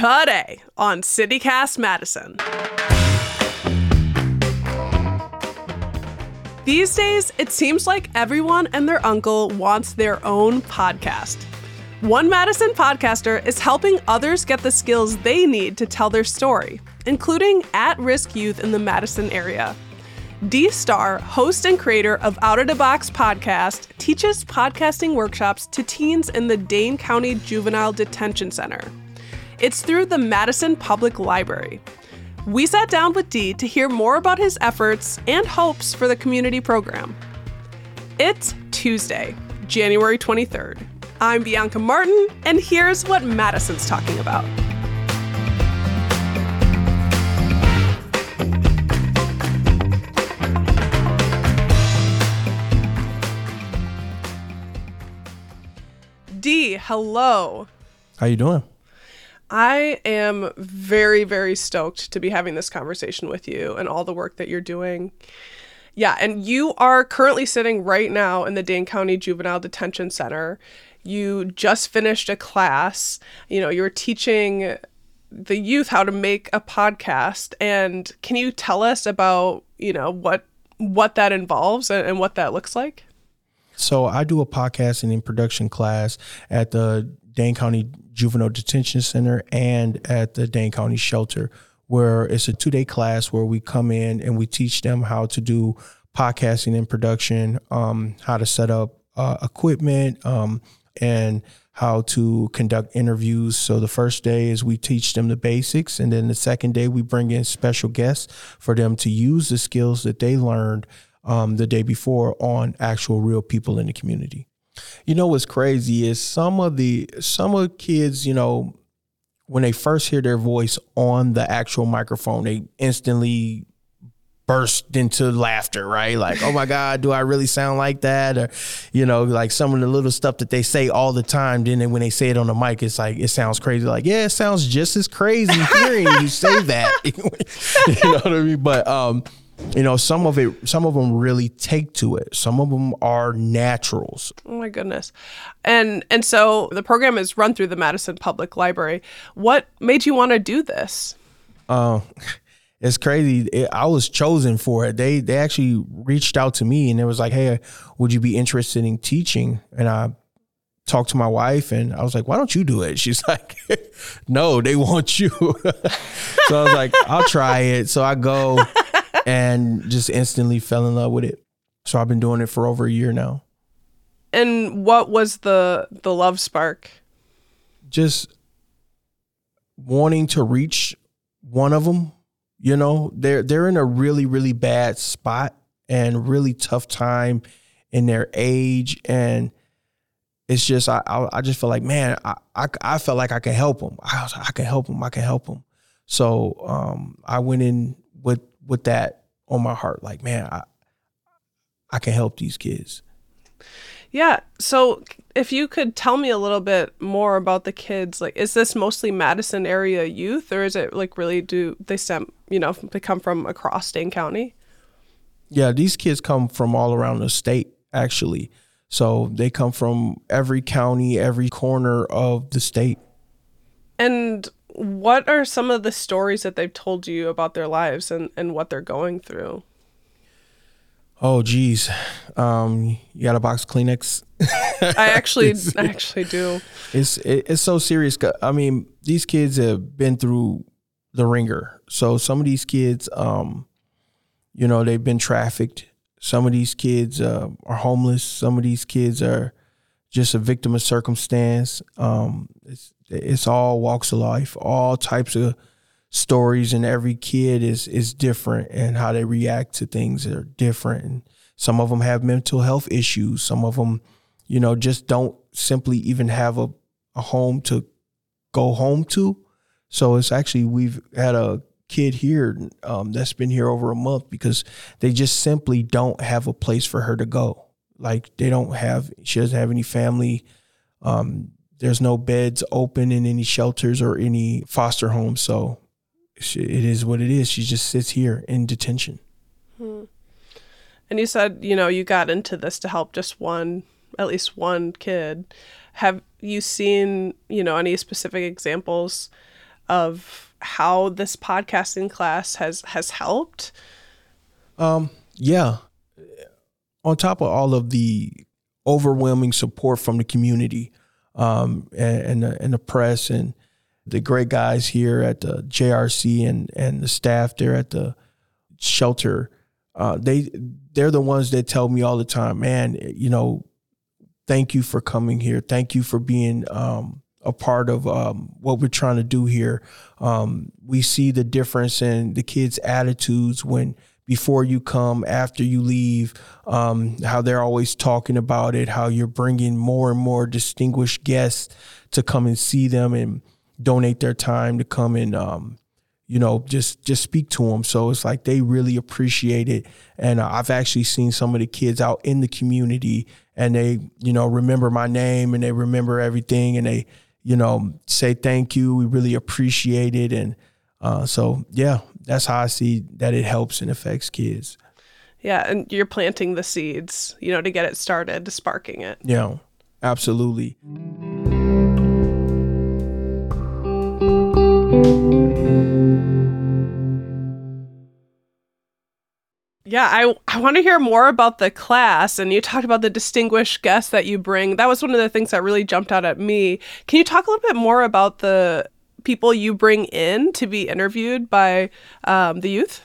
today on City Cast Madison. These days, it seems like everyone and their uncle wants their own podcast. One Madison podcaster is helping others get the skills they need to tell their story, including at risk youth in the Madison area. Dee Star, host and creator of OuttaDeeBox podcast, teaches podcasting workshops to teens in the Dane County Juvenile Detention Center. It's through the Madison Public Library. We sat down with Dee to hear more about his efforts and hopes for the community program. It's Tuesday, January 23rd. I'm Bianca Martin, and here's what Madison's talking about. Dee, hello. How you doing? I am very, very stoked to be having this conversation with you and all the work that you're doing. Yeah, and you are currently sitting right now in the Dane County Juvenile Detention Center. You just finished a class. You know, you're teaching the youth how to make a podcast. And can you tell us about, you know, what what that involves and, and what that looks like? So I do a podcasting and production class at the Dane County Juvenile Detention Center and at the Dane County Shelter, where it's a two day class where we come in and we teach them how to do podcasting and production, um, how to set up uh, equipment, um, and how to conduct interviews. So the first day is we teach them the basics, and then the second day we bring in special guests for them to use the skills that they learned um, the day before on actual real people in the community. You know what's crazy is some of the some of the kids, you know, when they first hear their voice on the actual microphone, they instantly burst into laughter, right? Like, oh my God, do I really sound like that? Or, you know, like some of the little stuff that they say all the time. Then when they say it on the mic, it's like, it sounds crazy. Like, yeah, it sounds just as crazy hearing you say that. you know what I mean? But, um, you know some of it some of them really take to it. Some of them are naturals. Oh my goodness. And and so the program is run through the madison public library. What made you want to do this? Uh, it's crazy. It, i was chosen for it. They they actually reached out to me and it was like hey would you be interested in teaching? And i talked to my wife and I was like, why don't you do it? She's like, no, they want you. so I was like, I'll try it. So I go and just instantly fell in love with it. So I've been doing it for over a year now. And what was the the love spark? Just wanting to reach one of them. You know, they're they're in a really really bad spot and really tough time in their age and it's just I I, I just feel like man I, I, I felt like I could help them I was like, I can help them I can help them so um, I went in with with that on my heart. Like, man, I I can help these kids. Yeah. So if you could tell me a little bit more about the kids, like is this mostly Madison area youth or is it like really do they stem, you know, they come from across Dane County? Yeah, these kids come from all around the state actually. So they come from every county, every corner of the state. And what are some of the stories that they've told you about their lives and, and what they're going through? Oh geez, um, you got a box of Kleenex? I actually, I actually do. It's it, it's so serious. I mean, these kids have been through the ringer. So some of these kids, um, you know, they've been trafficked. Some of these kids uh, are homeless. Some of these kids are just a victim of circumstance. Um, it's it's all walks of life, all types of stories, and every kid is is different, and how they react to things are different. And some of them have mental health issues. Some of them, you know, just don't simply even have a a home to go home to. So it's actually we've had a kid here um, that's been here over a month because they just simply don't have a place for her to go. Like they don't have, she doesn't have any family. Um, there's no beds open in any shelters or any foster homes. So she, it is what it is. She just sits here in detention. Hmm. And you said, you know, you got into this to help just one, at least one kid. Have you seen, you know, any specific examples of how this podcasting class has has helped? Um, yeah. On top of all of the overwhelming support from the community, um, and, and the, and the press and the great guys here at the JRC and and the staff there at the shelter, uh, they they're the ones that tell me all the time, man, you know, thank you for coming here, thank you for being um, a part of um, what we're trying to do here. Um, we see the difference in the kids' attitudes when before you come, after you leave, um, how they're always talking about it, how you're bringing more and more distinguished guests to come and see them and donate their time to come and, um, you know, just just speak to them. So it's like they really appreciate it. And uh, I've actually seen some of the kids out in the community, and they, you know, remember my name and they remember everything, and they, you know, say thank you. We really appreciate it, and uh, so yeah, that's how I see that it helps and affects kids. Yeah, and you're planting the seeds, you know, to get it started, to sparking it. Yeah, absolutely. Yeah, I, I want to hear more about the class. And you talked about the distinguished guests that you bring. That was one of the things that really jumped out at me. Can you talk a little bit more about the people you bring in to be interviewed by um, the youth?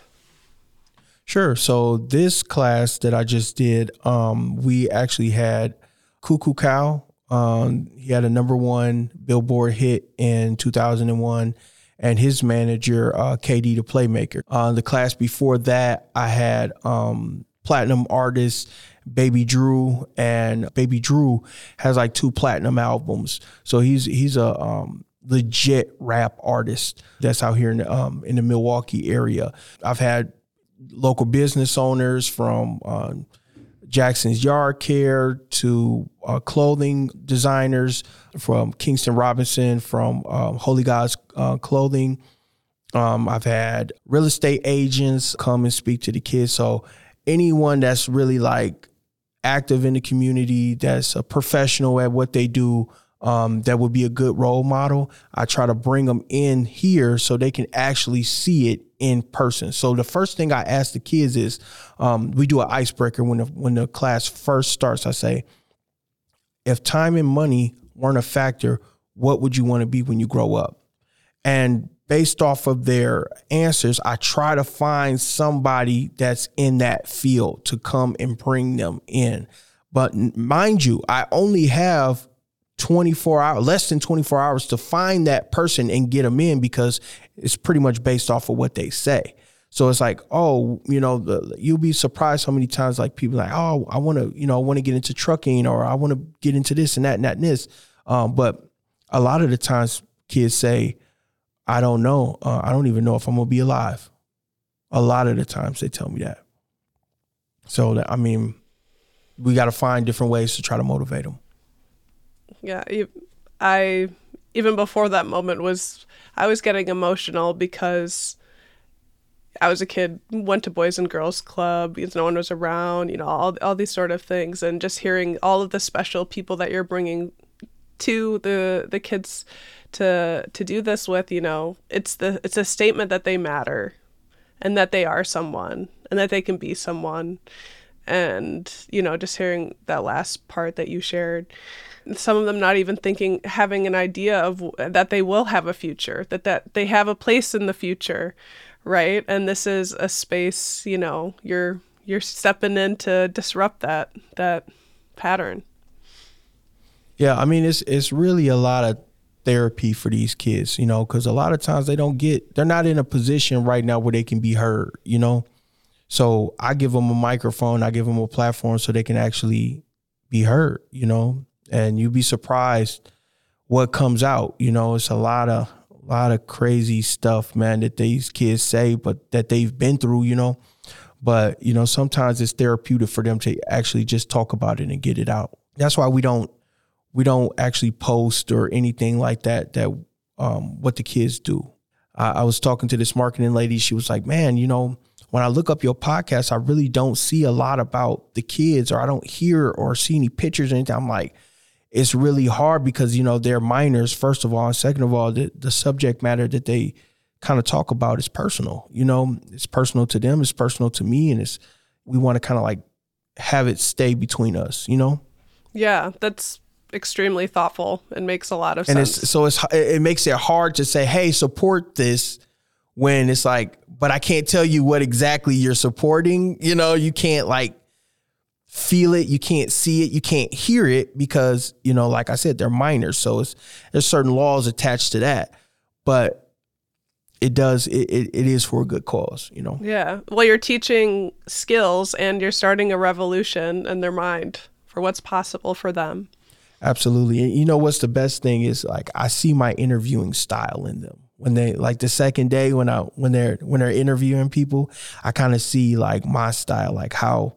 Sure. So this class that I just did, um, we actually had Cuckoo Cow. Um, he had a number one Billboard hit in 2001, and his manager, uh, KD the Playmaker. Uh, the class before that, I had um, platinum artist Baby Drew, and Baby Drew has like two platinum albums. So he's he's a um, legit rap artist that's out here in the, um, in the Milwaukee area. I've had local business owners from uh, Jackson's Yard Care to uh, clothing designers from Kingston Robinson, from um, Holy God's uh, Clothing. Um, I've had real estate agents come and speak to the kids. So anyone that's really like active in the community, that's a professional at what they do, um, that would be a good role model. I try to bring them in here so they can actually see it in person. So the first thing I ask the kids is, um, we do an icebreaker when the when the class first starts. I say, if time and money weren't a factor, what would you want to be when you grow up? And based off of their answers, I try to find somebody that's in that field to come and bring them in. But mind you, I only have 24 hours, less than 24 hours to find that person and get them in because it's pretty much based off of what they say. So it's like, oh, you know, the, you'll be surprised how many times like people like, oh, I want to, you know, I want to get into trucking or I want to get into this and that and that and this. Um, but a lot of the times kids say, I don't know. Uh, I don't even know if I'm gonna be alive. A lot of the times they tell me that. So that, I mean, we got to find different ways to try to motivate them yeah i even before that moment was i was getting emotional because i was a kid went to boys and girls club because no one was around you know all, all these sort of things and just hearing all of the special people that you're bringing to the the kids to to do this with you know it's the it's a statement that they matter and that they are someone and that they can be someone. And you know just hearing that last part that you shared some of them not even thinking having an idea of that they will have a future that that they have a place in the future right? And this is a space you know you're you're stepping in to disrupt that that pattern. Yeah i mean it's it's really a lot of therapy for these kids you know because a lot of times they don't get they're not in a position right now where they can be heard you know? So i give them a microphone i give them a platform so they can actually be heard you know and you'd be surprised what comes out. You know, it's a lot of a lot of crazy stuff, man, that these kids say, but that they've been through. You know, but you know, sometimes it's therapeutic for them to actually just talk about it and get it out. That's why we don't we don't actually post or anything like that. That um, what the kids do. I, I was talking to this marketing lady. She was like, "Man, you know." when I look up your podcast, I really don't see a lot about the kids or I don't hear or see any pictures or anything. I'm like, it's really hard because you know they're minors first of all. And second of all the, the subject matter that they kind of talk about is personal you know? It's personal to them it's personal to me and it's we want to kind of like have it stay between us you know? Yeah that's extremely thoughtful and makes a lot of and sense. it's so it's it makes it hard to say hey support this when it's like but i can't tell you what exactly you're supporting you know? You can't like feel it, you can't see it, you can't hear it because, you know, like I said, they're minors. So it's there's certain laws attached to that. But it does it, it, it is for a good cause, you know. Yeah. Well, you're teaching skills and you're starting a revolution in their mind for what's possible for them. Absolutely. And you know what's the best thing is like I see my interviewing style in them. When they like the second day when I when they're when they're interviewing people, I kind of see like my style, like how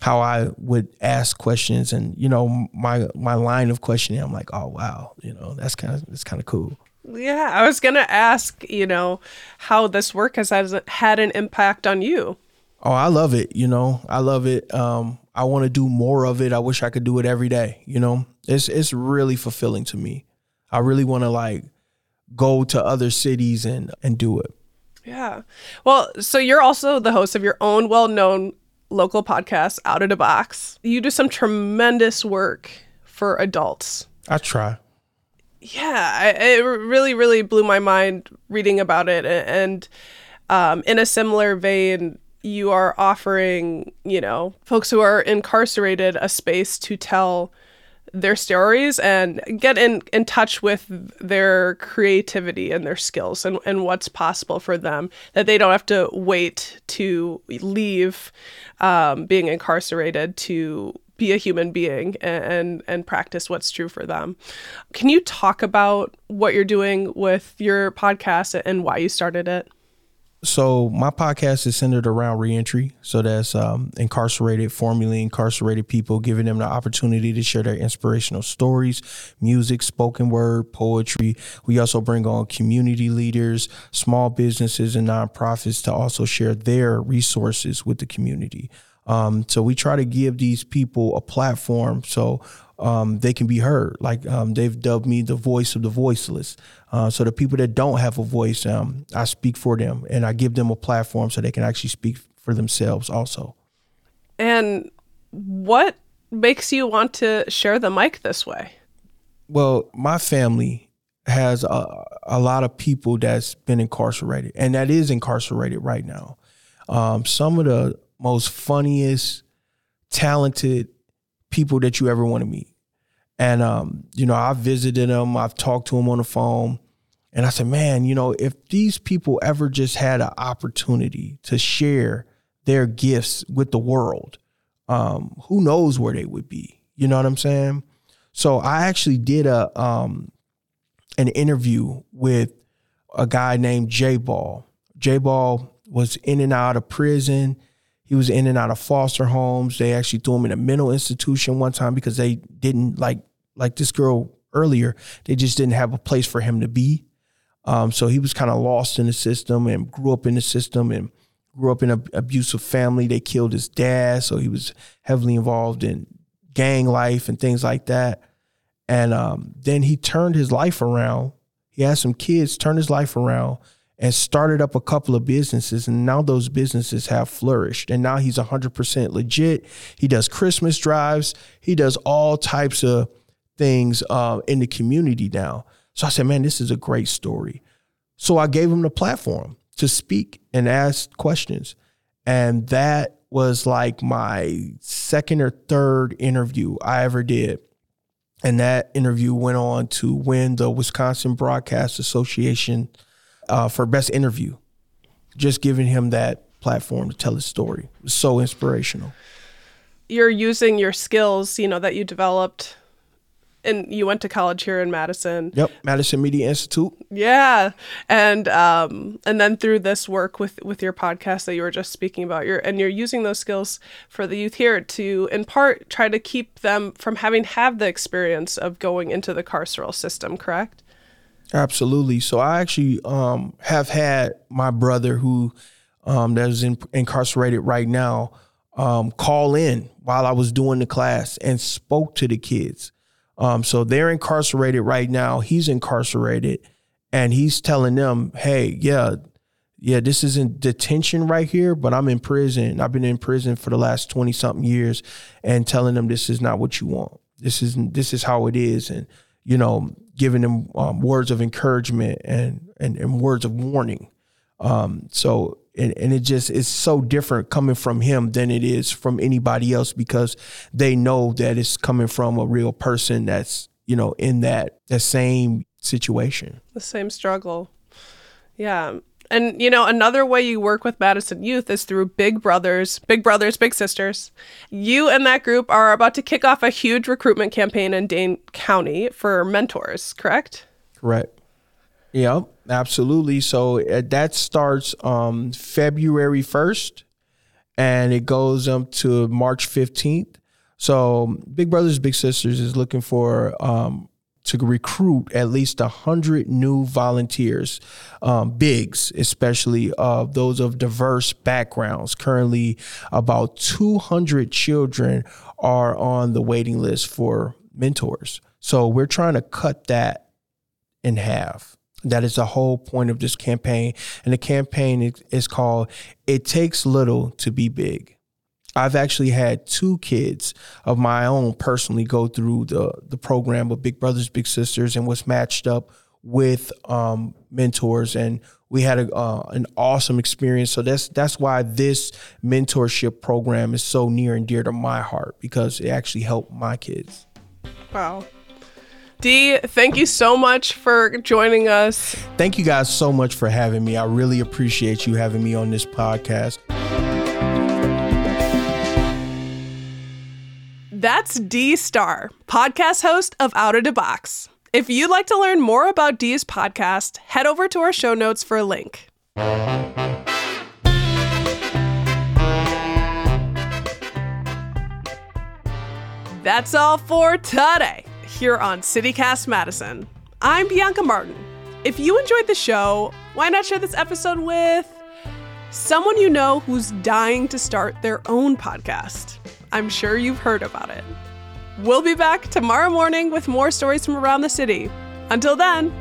how I would ask questions and you know my my line of questioning. I'm like oh wow you know that's kind of that's kind of cool. Yeah I was gonna ask you know how this work has had an impact on you. Oh I love it you know I love it. Um I want to do more of it. I wish I could do it every day you know? It's it's really fulfilling to me. I really want to like go to other cities and and do it. Yeah. Well, so you're also the host of your own well known local podcast, OuttaDeeBox. You do some tremendous work for adults. I try. Yeah, I, it really, really blew my mind reading about it. And um, in a similar vein, you are offering, you know, folks who are incarcerated a space to tell their stories and get in, in touch with their creativity and their skills and, and what's possible for them that they don't have to wait to leave um, being incarcerated to be a human being and, and, and practice what's true for them. Can you talk about what you're doing with your podcast and why you started it? So my podcast is centered around reentry. So that's um, incarcerated, formerly incarcerated people, giving them the opportunity to share their inspirational stories, music, spoken word, poetry. We also bring on community leaders, small businesses, and nonprofits to also share their resources with the community. Um, so we try to give these people a platform. So um, they can be heard. Like um, they've dubbed me the voice of the voiceless. Uh, so the people that don't have a voice, um, I speak for them and I give them a platform so they can actually speak for themselves also. And what makes you want to share the mic this way? Well, my family has a, a lot of people that's been incarcerated and that is incarcerated right now. Um, some of the most funniest, talented people that you ever want to meet. And um, you know, I visited them, I've talked to them on the phone, and I said, man, you know, if these people ever just had an opportunity to share their gifts with the world, um, who knows where they would be? You know what I'm saying? So I actually did a um, an interview with a guy named J Ball. J Ball was in and out of prison. He was in and out of foster homes. They actually threw him in a mental institution one time because they didn't like like this girl earlier. They just didn't have a place for him to be. Um, so he was kind of lost in the system and grew up in the system and grew up in an abusive family. They killed his dad, so he was heavily involved in gang life and things like that. And um, then he turned his life around. He had some kids, turned his life around, and started up a couple of businesses and now those businesses have flourished and now he's 100% legit he does christmas drives he does all types of things uh, in the community now. So i said man this is a great story. So i gave him the platform to speak and ask questions. And that was like my second or third interview i ever did. And that interview went on to win the wisconsin broadcast association uh, for best interview. Just giving him that platform to tell his story. Was so inspirational. You're using your skills, you know, that you developed and you went to college here in Madison. Yep, Madison Media Institute. Yeah, and um, and then through this work with with your podcast that you were just speaking about, you're and you're using those skills for the youth here to, in part, try to keep them from having have the experience of going into the carceral system. Correct? Absolutely. So I actually um, have had my brother who um, that is in, incarcerated right now um, call in while I was doing the class and spoke to the kids. Um, so they're incarcerated right now. He's incarcerated, and he's telling them, "Hey, yeah, yeah, this isn't detention right here, but I'm in prison. I've been in prison for the last twenty something years, and telling them this is not what you want. This is this is how it is, and you know, giving them um, words of encouragement and, and and words of warning. Um, so and, and it just is so different coming from him than it is from anybody else because they know that it's coming from a real person that's you know in that that same situation. The same struggle. Yeah. And you know another way you work with madison youth is through big brothers big brothers big sisters. You and that group are about to kick off a huge recruitment campaign in dane county for mentors correct? Correct Yep, absolutely. So uh, that starts um, February 1st and it goes up to March 15th. So Big Brothers Big Sisters is looking for um, to recruit at least 100 new volunteers, um, bigs, especially uh, those of diverse backgrounds. Currently, about 200 children are on the waiting list for mentors. So we're trying to cut that in half. That is the whole point of this campaign. And the campaign is called It Takes Little to Be Big. I've actually had two kids of my own personally go through the, the program of Big Brothers Big Sisters and was matched up with um, mentors and we had a, uh, an awesome experience. So that's that's why this mentorship program is so near and dear to my heart because it actually helped my kids. Wow. Dee, thank you so much for joining us. Thank you guys so much for having me. I really appreciate you having me on this podcast. That's Dee Star, podcast host of OuttaDeeBox. If you'd like to learn more about Dee's podcast, head over to our show notes for a link. That's all for today here on City Cast Madison. I'm Bianca Martin. If you enjoyed the show, why not share this episode with someone you know who's dying to start their own podcast? I'm sure you've heard about it. We'll be back tomorrow morning with more stories from around the city. Until then,